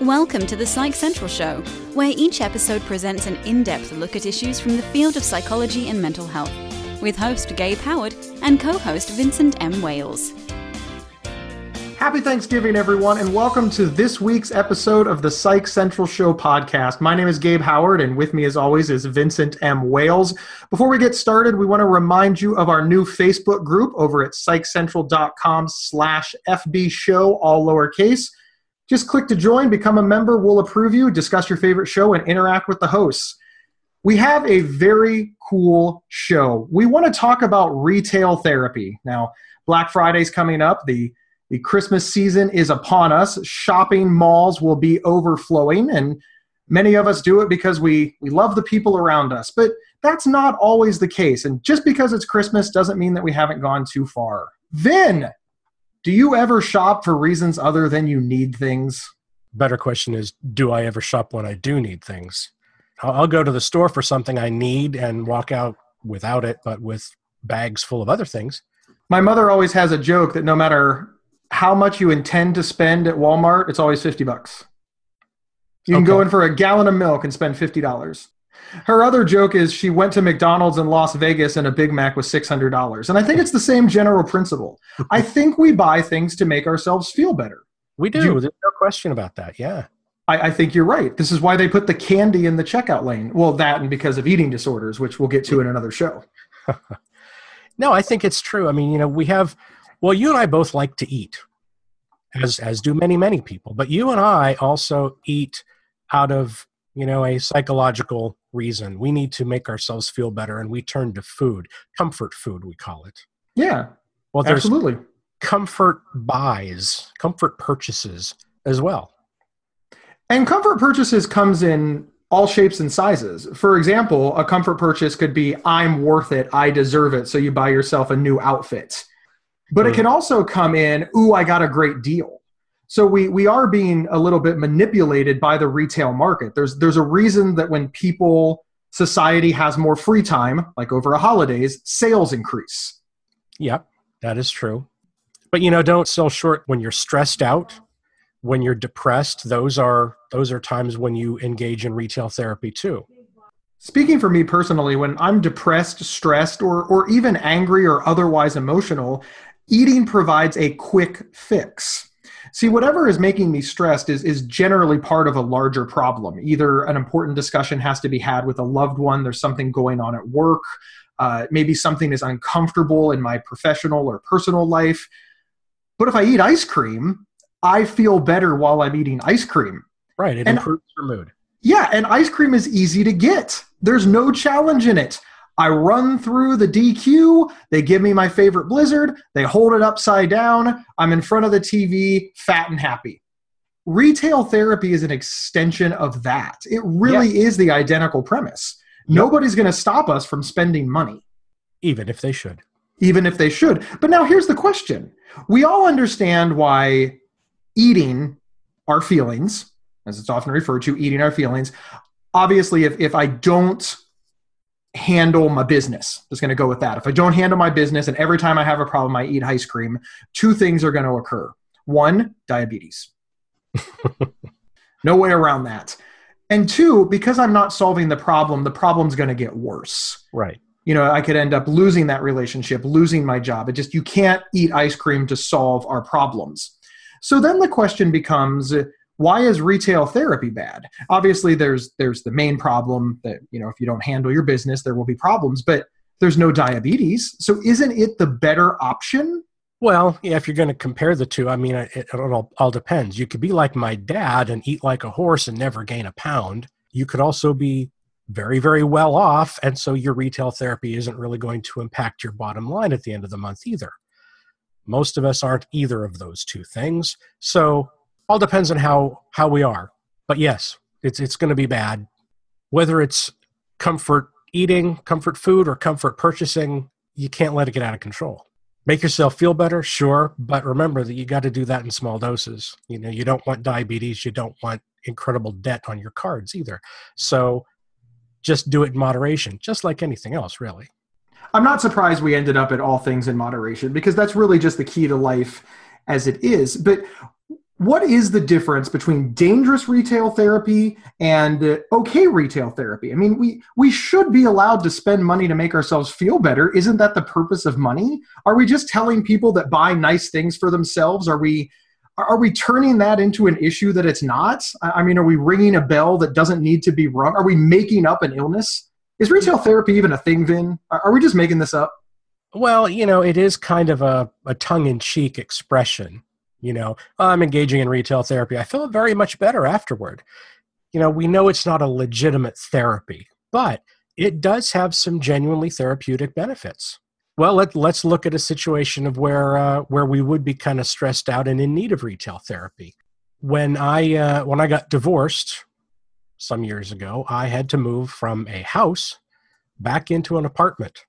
Welcome to the Psych Central Show, where each episode presents an in depth look at issues from the field of psychology and mental health, with host Gabe Howard and co host Vincent M. Wales. Happy Thanksgiving, everyone, and welcome to this week's episode of the Psych Central Show podcast. My name is Gabe Howard, and with me, as always, is Vincent M. Wales. Before we get started, we want to remind you of our new Facebook group over at psychcentral.com slash FB show, all lowercase. Just click to join, become a member, we'll approve you, discuss your favorite show, and interact with the hosts. We have a very cool show. We want to talk about retail therapy. Now, Black Friday's coming up. The the Christmas season is upon us. Shopping malls will be overflowing, and many of us do it because we, we love the people around us. But that's not always the case. And just because it's Christmas doesn't mean that we haven't gone too far. Vin, do you ever shop for reasons other than you need things? Better question is Do I ever shop when I do need things? I'll, go to the store for something I need and walk out without it, but with bags full of other things. My mother always has a joke that no matter how much you intend to spend at Walmart, it's always 50 bucks. You can okay. go in for a gallon of milk and spend $50. Her other joke is she went to McDonald's in Las Vegas and a Big Mac was $600. And I think it's the same general principle. I think we buy things to make ourselves feel better. We do. You, There's no question about that. Yeah. I, I, think you're right. This is why they put the candy in the checkout lane. Well, that and because of eating disorders, which we'll get to in another show. no, I think it's true. I mean, you know, we have, well, you and I both like to eat, as, as do many, many people. But you and I also eat out of, you know, a psychological reason. We need to make ourselves feel better, and we turn to food, comfort food, we call it. Yeah. Well, there's absolutely comfort buys, comfort purchases as well. And comfort purchases comes in all shapes and sizes. For example, a comfort purchase could be I'm worth it, I deserve it, so you buy yourself a new outfit. But mm. it can also come in, ooh, I got a great deal. So we we are being a little bit manipulated by the retail market. There's there's a reason that when people society has more free time, like over a holidays, sales increase. Yep, that is true. But you know, don't sell short when you're stressed out, when you're depressed. Those are those are times when you engage in retail therapy too. Speaking for me personally, when I'm depressed, stressed, or or even angry or otherwise emotional, eating provides a quick fix. See, whatever is making me stressed is, is generally part of a larger problem. Either an important discussion has to be had with a loved one, there's something going on at work, uh, maybe something is uncomfortable in my professional or personal life. But if I eat ice cream, I feel better while I'm eating ice cream. Right, it and, improves your mood. Yeah, and ice cream is easy to get. There's no challenge in it. I run through the DQ. They give me my favorite Blizzard. They hold it upside down. I'm in front of the TV, fat and happy. Retail therapy is an extension of that. It really is the identical premise. Yep. Nobody's going to stop us from spending money. Even if they should. Even if they should. But now here's the question we all understand why eating our feelings, as it's often referred to, eating our feelings, obviously, if, if I don't handle my business. Just going to go with that. If I don't handle my business and every time I have a problem, I eat ice cream, two things are going to occur. One, diabetes. no way around that. And two, because I'm not solving the problem, the problem's going to get worse. Right. You know, I could end up losing that relationship, losing my job. It just, you can't eat ice cream to solve our problems. So then the question becomes why is retail therapy bad? Obviously there's there's the main problem that you know if you don't handle your business there will be problems but there's no diabetes. So isn't it the better option? Well yeah if you're going to compare the two i mean it, it all, all depends. You could be like my dad and eat like a horse and never gain a pound. You could also be very very well off and so your retail therapy isn't really going to impact your bottom line at the end of the month either. Most of us aren't either of those two things. So all depends on how how we are. But yes, it's it's going to be bad. Whether it's comfort eating, comfort food, or comfort purchasing, you can't let it get out of control. Make yourself feel better, sure, but remember that you got to do that in small doses. You know, you don't want diabetes, you don't want incredible debt on your cards either. So just do it in moderation, just like anything else, really. I'm not surprised we ended up at all things in moderation because that's really just the key to life as it is. But what is the difference between dangerous retail therapy and uh, okay retail therapy? I mean, we we should be allowed to spend money to make ourselves feel better. Isn't that the purpose of money? Are we just telling people that buy nice things for themselves? Are we are we turning that into an issue that it's not? I mean, are we ringing a bell that doesn't need to be rung? Are we making up an illness? Is retail therapy even a thing, Vin? Are we just making this up? Well, you know, it is kind of a, a tongue in cheek expression you know i'm engaging in retail therapy. I feel very much better afterward. You know we know it's not a legitimate therapy but it does have some genuinely therapeutic benefits. Well let, let's look at a situation of where uh, where we would be kind of stressed out and in need of retail therapy. When i uh, when i got divorced some years ago i had to move from a house back into an apartment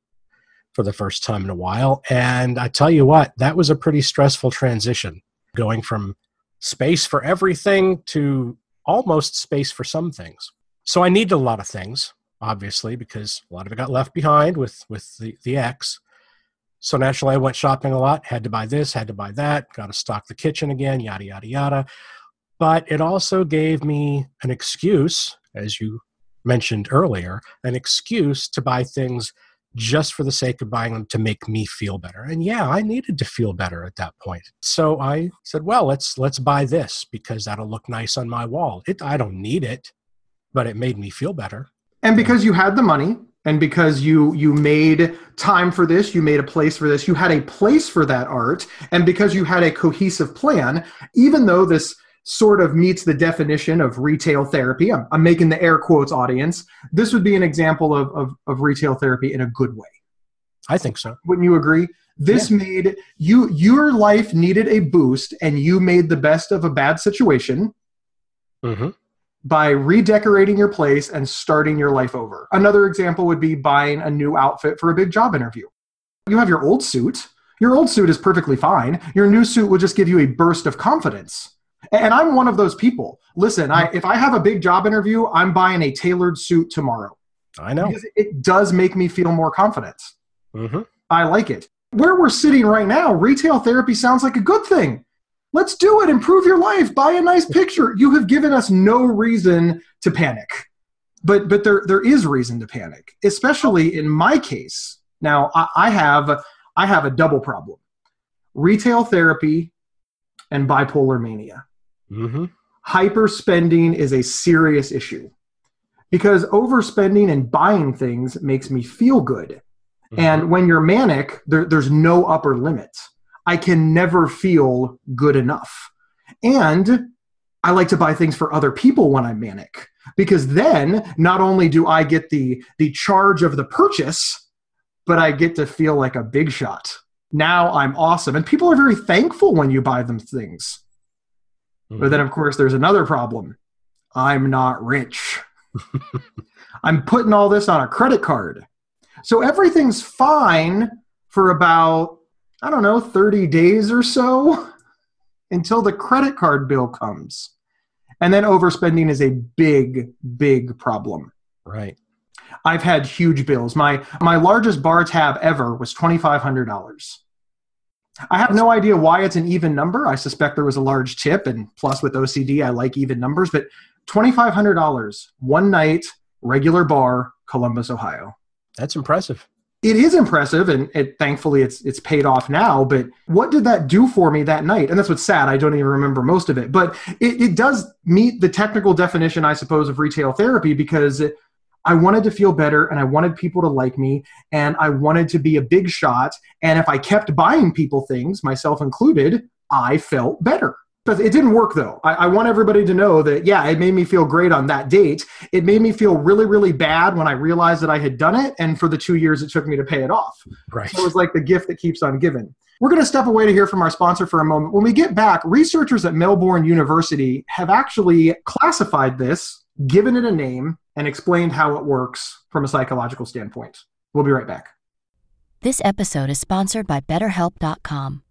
for the first time in a while and i tell you what that was a pretty stressful transition going from space for everything to almost space for some things. So I needed a lot of things, obviously, because a lot of it got left behind with with the, the ex. So naturally, I went shopping a lot. Had to buy this, had to buy that. Got to stock the kitchen again, yada yada yada. But it also gave me an excuse, as you mentioned earlier, an excuse to buy things just for the sake of buying them to make me feel better. And yeah, I needed to feel better at that point. So I said, well, let's let's buy this because that'll look nice on my wall. It I don't need it, but it made me feel better. And because you had the money and because you you made time for this, you made a place for this, you had a place for that art, and because you had a cohesive plan, even though this sort of meets the definition of retail therapy. I'm, I'm making the air quotes audience. This would be an example of, of, of retail therapy in a good way. I think so. Wouldn't you agree? This yeah. made you your life needed a boost, and you made the best of a bad situation mm-hmm. by redecorating your place and starting your life over. Another example would be buying a new outfit for a big job interview. You have your old suit. Your old suit is perfectly fine. Your new suit will just give you a burst of confidence. And I'm one of those people. Listen, I, if I have a big job interview, I'm buying a tailored suit tomorrow. I know. Because it does make me feel more confident. Mm-hmm. I like it. Where we're sitting right now, retail therapy sounds like a good thing. Let's do it. Improve your life. Buy a nice picture. You have given us no reason to panic. But but there there is reason to panic, especially in my case. Now I, I have I have a double problem. Retail therapy and bipolar mania. Mm-hmm. Hyperspending is a serious issue because overspending and buying things makes me feel good. Mm-hmm. And when you're manic, there, there's no upper limit. I can never feel good enough. And I like to buy things for other people when I'm manic because then not only do I get the the charge of the purchase, but I get to feel like a big shot. Now I'm awesome. And people are very thankful when you buy them things. Mm-hmm. But then, mm-hmm. of course, there's another problem. I'm not rich. I'm putting all this on a credit card. So everything's fine for about, I don't know, 30 days or so until the credit card bill comes. And then overspending is a big, big problem. Right. I've had huge bills. My my largest bar tab ever was twenty five hundred dollars. I have no idea why it's an even number. I suspect there was a large tip, and plus with OCD, I like even numbers. But twenty five hundred dollars one night, regular bar, Columbus, Ohio. That's impressive. It is impressive, and it, thankfully it's it's paid off now. But what did that do for me that night? And that's what's sad. I don't even remember most of it. But it, it does meet the technical definition, I suppose, of retail therapy because. It, I wanted to feel better and I wanted people to like me and I wanted to be a big shot. And if I kept buying people things, myself included, I felt better. But it didn't work though. I, I, want everybody to know that, yeah, it made me feel great on that date. It made me feel really, really bad when I realized that I had done it. And for the two years it took me to pay it off. Right. So it was like the gift that keeps on giving. We're going to step away to hear from our sponsor for a moment. When we get back, researchers at Melbourne University have actually classified this, given it a name, and explained how it works from a psychological standpoint. We'll be right back. This episode is sponsored by BetterHelp.com.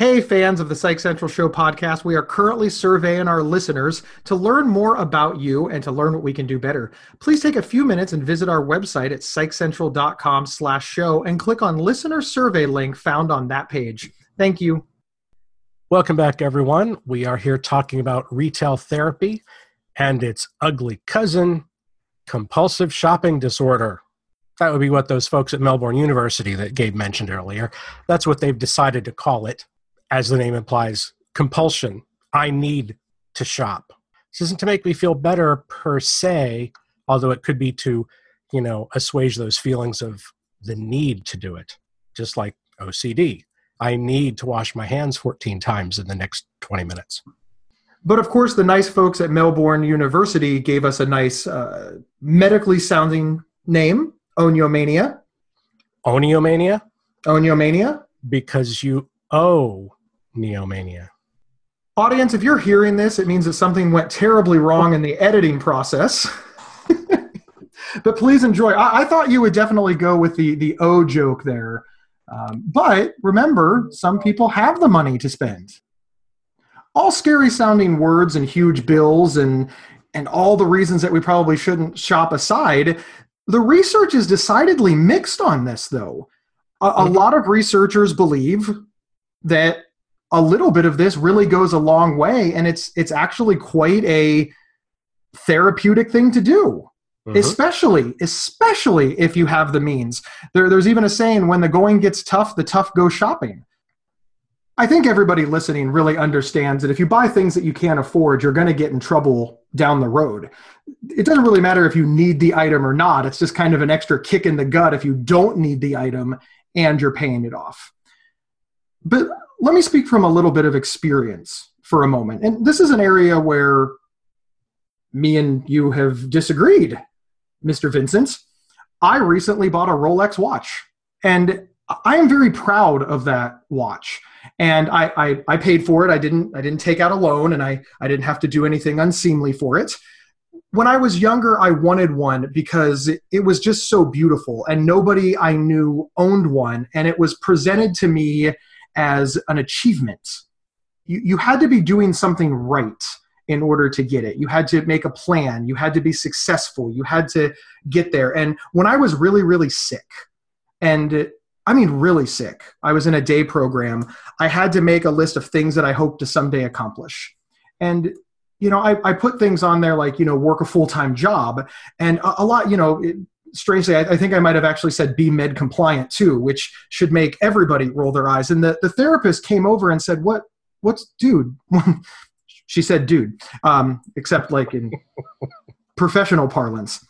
Hey, fans of the Psych Central Show podcast, we are currently surveying our listeners to learn more about you and to learn what we can do better. Please take a few minutes and visit our website at psychcentral.com slash show and click on listener survey link found on that page. Thank you. Welcome back, everyone. We are here talking about retail therapy and its ugly cousin, compulsive shopping disorder. That would be what those folks at Melbourne University that Gabe mentioned earlier, that's what they've decided to call it as the name implies, compulsion. I need to shop. This isn't to make me feel better per se, although it could be to, you know, assuage those feelings of the need to do it, just like OCD. I need to wash my hands 14 times in the next 20 minutes. But of course, the nice folks at Melbourne University gave us a nice uh, medically sounding name, oniomania. Oniomania? Oniomania? Because you owe Neomania. Audience, if you're hearing this, it means that something went terribly wrong in the editing process. but please enjoy. I, I, thought you would definitely go with the the O joke there. Um, but remember, some people have the money to spend. All scary sounding words and huge bills and and all the reasons that we probably shouldn't shop aside, the research is decidedly mixed on this, though. A, a mm-hmm. lot of researchers believe that a little bit of this really goes a long way and it's it's actually quite a therapeutic thing to do mm-hmm. especially especially if you have the means. There, there's even a saying when the going gets tough the tough go shopping. I think everybody listening really understands that if you buy things that you can't afford you're going to get in trouble down the road. It doesn't really matter if you need the item or not it's just kind of an extra kick in the gut if you don't need the item and you're paying it off but let me speak from a little bit of experience for a moment. And this is an area where me and you have disagreed, Mr. Vincent. I recently bought a Rolex watch, and I am very proud of that watch. And I, I, I paid for it. I didn't I didn't take out a loan, and I, I didn't have to do anything unseemly for it. When I was younger, I wanted one because it, it was just so beautiful, and nobody I knew owned one, and it was presented to me as an achievement. You, you had to be doing something right in order to get it. You had to make a plan. You had to be successful. You had to get there. And when I was really, really sick, and I mean, really sick, I was in a day program, I had to make a list of things that I hope to someday accomplish. And you know, I, I put things on there like, you know, work a full time job. And a, a, lot, you know, it, strangely, I, I, think I might have actually said be med compliant too, which should make everybody roll their eyes. And the, the therapist came over and said, What, what's dude? she said, dude, um, except like in professional parlance.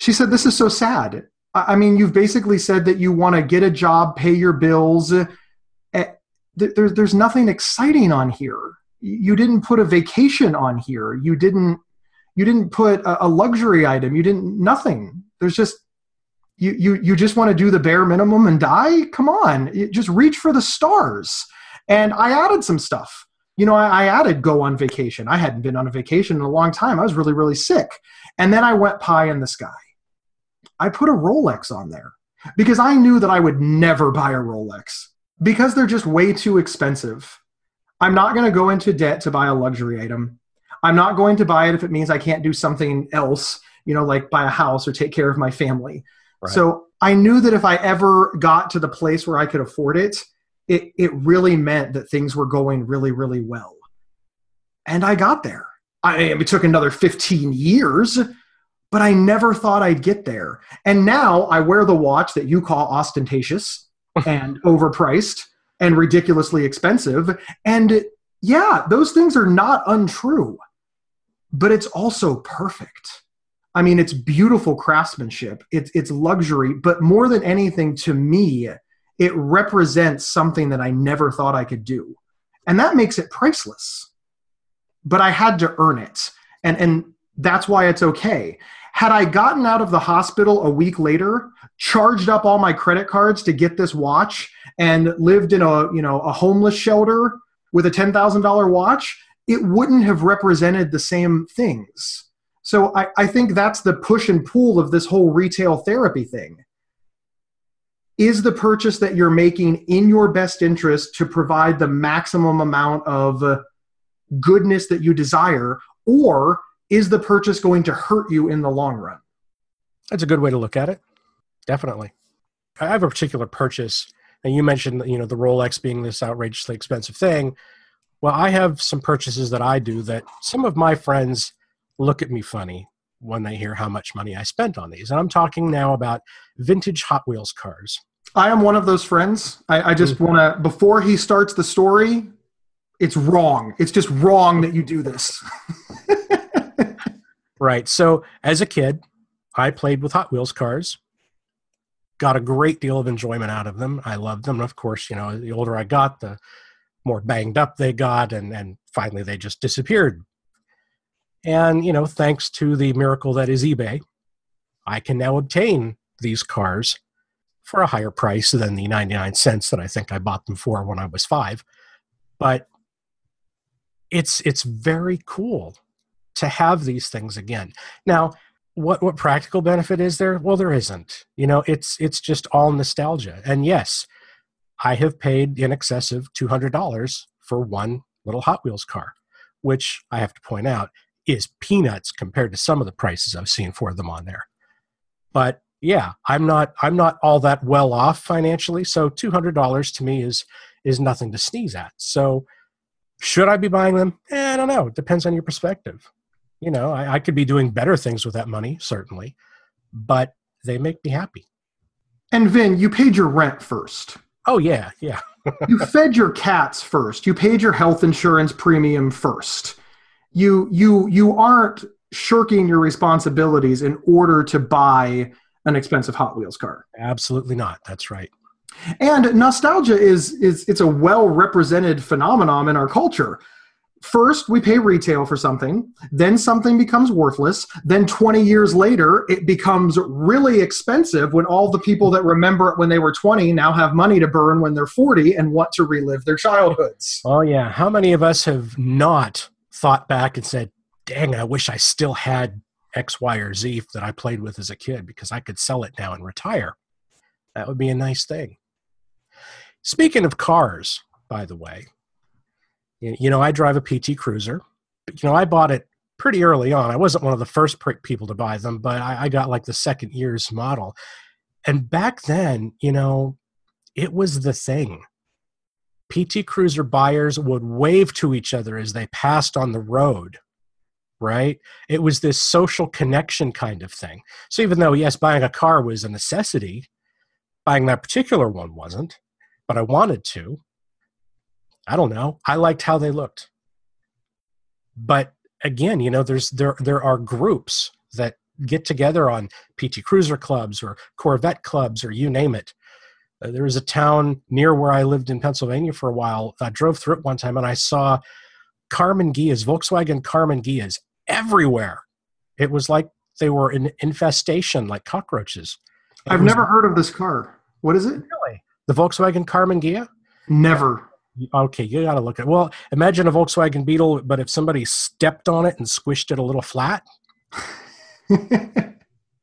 She said, This is so sad. I, I mean, you've basically said that you want to get a job, pay your bills. Eh, there's, there's nothing exciting on here. You didn't put a vacation on here. You didn't you didn't put a luxury item. You didn't nothing there's just you you you just want to do the bare minimum and die? Come on just reach for the stars. And i added some stuff. You know I, I, added go on vacation. I hadn't been on a vacation in a long time. I was really really sick. And then i went pie in the sky. I put a rolex on there because i knew that i would never buy a rolex. Because they're just way too expensive i'm not going to go into debt to buy a luxury item. I'm not going to buy it if it means i can't do something else you know, like buy a house or take care of my family. Right. So I knew that if I ever got to the place where I could afford it, it, it really meant that things were going really, really well. And I got there. I, it took another 15 years, but I never thought I'd get there. And now I wear the watch that you call ostentatious and overpriced and ridiculously expensive. And yeah, those things are not untrue, but it's also perfect. I mean, it's beautiful craftsmanship. It's it's luxury, but more than anything, to me, it represents something that I never thought I could do, and that makes it priceless. but I had to earn it. And, and that's why it's okay. Had I gotten out of the hospital a week later, charged up all my credit cards to get this watch, and lived in a you know a homeless shelter with a ten thousand dollar watch, it wouldn't have represented the same things. So I, I think that's the push and pull of this whole retail therapy thing. Is the purchase that you're making in your best interest to provide the maximum amount of uh, goodness that you desire, or is the purchase going to hurt you in the long run? That's a good way to look at it. Definitely. I have a particular purchase, and you mentioned you know the Rolex being this outrageously expensive thing. Well, I have some purchases that I do that some of my friends look at me funny when they hear how much money I spent on these. And I'm talking now about vintage Hot Wheels cars. I am one of those friends. I, I just mm-hmm. want to, before he starts the story, it's wrong. It's just wrong that you do this. right. So as a kid, I played with Hot Wheels cars, got a great deal of enjoyment out of them. I loved them. Of course, you know, the older I got, the more banged up they got, and, and finally they just disappeared. And, you know, thanks to the miracle that is eBay, I can now obtain these cars for a higher price than the 99 cents that I think I bought them for when I was five. But it's it's very cool to have these things again. Now, what what practical benefit is there? Well, there isn't. You know, it's it's just all nostalgia. And yes, I have paid in excess of two hundred dollars for one little Hot Wheels car, which I have to point out is peanuts compared to some of the prices I've seen for them on there. But yeah, I'm not I'm not all that well off financially, so two hundred dollars to me is is nothing to sneeze at. So should I be buying them? Eh, I don't know. It depends on your perspective. You know, I, I could be doing better things with that money, certainly, but they make me happy. And Vin, you paid your rent first. Oh yeah, yeah. you fed your cats first. You paid your health insurance premium first. You you you aren't shirking your responsibilities in order to buy an expensive Hot Wheels car. Absolutely not. That's right. And nostalgia is is it's a well represented phenomenon in our culture. First, we pay retail for something, then something becomes worthless, then 20 years later it becomes really expensive when all the people that remember it when they were 20 now have money to burn when they're 40 and want to relive their childhoods. Oh yeah, how many of us have not thought back and said, "Dang, I wish I still had X, Y, or Z that I played with as a kid because I could sell it now and retire." That would be a nice thing. Speaking of cars, by the way, you know, I drive a PT Cruiser. But, You know, I bought it pretty early on. I wasn't one of the first people to buy them, but I, I got like the second year's model. And back then, you know, it was the thing. PT Cruiser buyers would wave to each other as they passed on the road, right? It was this social connection kind of thing. So even though, yes, buying a car was a necessity, buying that particular one wasn't but I wanted to. I don't know. I liked how they looked. But again, you know, there's there there are groups that get together on PT Cruiser clubs or Corvette clubs or you name it. Uh, there was a town near where I lived in Pennsylvania for a while. I drove through it one time and I saw Karmann Ghias, Volkswagen Karmann Ghias everywhere. It was like they were an infestation, like cockroaches. I've never heard of this car. What is it? Really? The Volkswagen Karmann Ghia? Never. Okay, you got to look at. Well, imagine a Volkswagen Beetle, but if somebody stepped on it and squished it a little flat.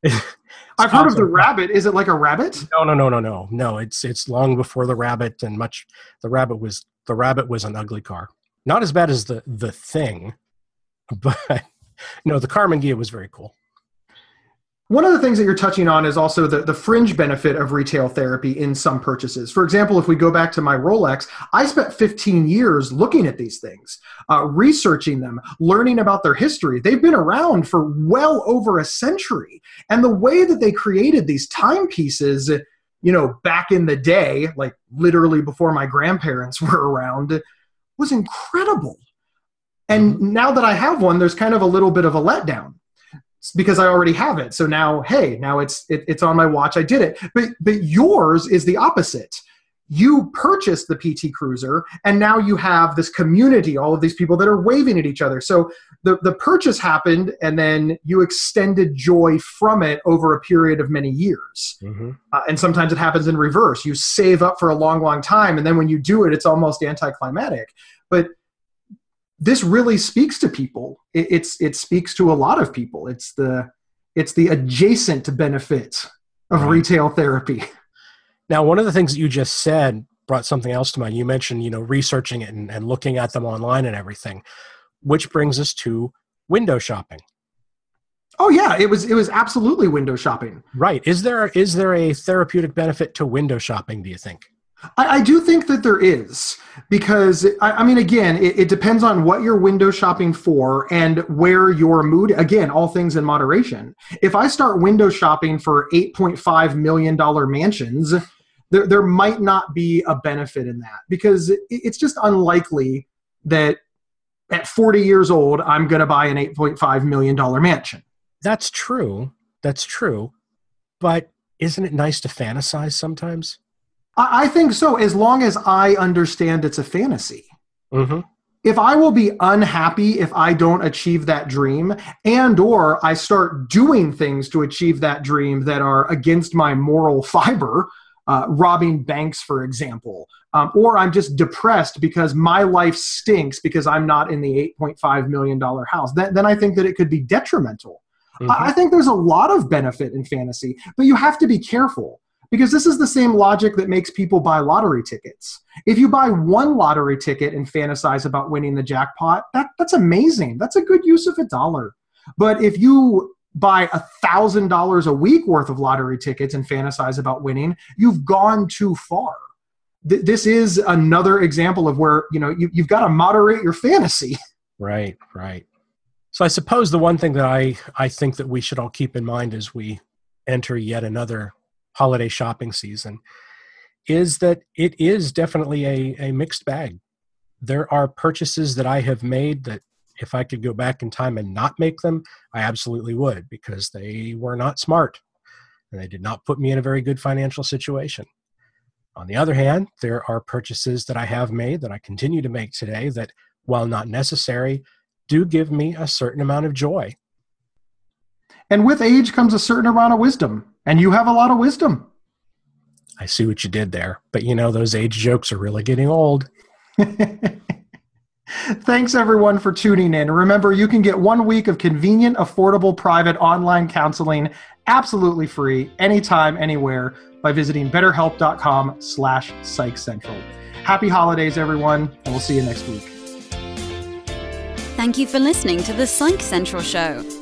I've heard of the rabbit. Is it like a rabbit? No, no, no, no, no, no. It's it's long before the rabbit, and much. The rabbit was the rabbit was an ugly car. Not as bad as the the thing, but no, the Karmann Ghia was very cool. One of the things that you're touching on is also the, the fringe benefit of retail therapy in some purchases. For example, if we go back to my Rolex, I spent 15 years looking at these things, uh, researching them, learning about their history. They've been around for well over a century. And the way that they created these timepieces, you know, back in the day, like literally before my grandparents were around, was incredible. And mm-hmm. now that I have one, there's kind of a little bit of a letdown because I already have it. So now, hey, now it's it, it's on my watch. I did it. But but yours is the opposite. you purchased the PT Cruiser, and now you have this community, all of these people that are waving at each other. So the, the purchase happened, and then you extended joy from it over a period of many years. Mm-hmm. Uh, and sometimes it happens in reverse. You save up for a long, long time, and then when you do it, it's almost anticlimactic. But this really speaks to people. It, it's it speaks to a lot of people. It's the it's the adjacent benefits of right. retail therapy. Now, one of the things that you just said brought something else to mind. You mentioned, you know, researching it and, and looking at them online and everything, which brings us to window shopping. Oh yeah, it was it was absolutely window shopping. Right. Is there is there a therapeutic benefit to window shopping? Do you think? I, I do think that there is because I, I mean, again, it, it, depends on what you're window shopping for and where your mood. Again, all things in moderation. If I start window shopping for 8.5 million dollar mansions, there there might not be a benefit in that because it, it's just unlikely that at 40 years old I'm going to buy an 8.5 million dollar mansion. That's true. That's true. But isn't it nice to fantasize sometimes? I think so, as long as I understand it's a fantasy. Mm-hmm. If I will be unhappy if I don't achieve that dream, and or I start doing things to achieve that dream that are against my moral fiber, uh, robbing banks, for example, um, or I'm just depressed because my life stinks because I'm not in the $8.5 million house, then, then I think that it could be detrimental. Mm-hmm. I think there's a lot of benefit in fantasy, but you have to be careful because this is the same logic that makes people buy lottery tickets. If you buy one lottery ticket and fantasize about winning the jackpot, that, that's amazing. That's a good use of a dollar. But if you buy a thousand dollars a week worth of lottery tickets and fantasize about winning, you've gone too far. Th- this is another example of where you know you, you've got to moderate your fantasy. Right, right. So I suppose the one thing that I I think that we should all keep in mind as we enter yet another holiday shopping season is that it is definitely a, a mixed bag. There are purchases that I have made that if I could go back in time and not make them, I absolutely would because they were not smart and they did not put me in a very good financial situation. On the other hand, there are purchases that I have made that I continue to make today that, while not necessary, do give me a certain amount of joy. And with age comes a certain amount of wisdom and you have a lot of wisdom. I see what you did there. But you know, those age jokes are really getting old. Thanks everyone for tuning in. Remember, you can get one week of convenient, affordable, private online counseling absolutely free anytime, anywhere by visiting betterhelp.com slash psychcentral. Happy holidays, everyone, and we'll see you next week. Thank you for listening to the Psych Central Show.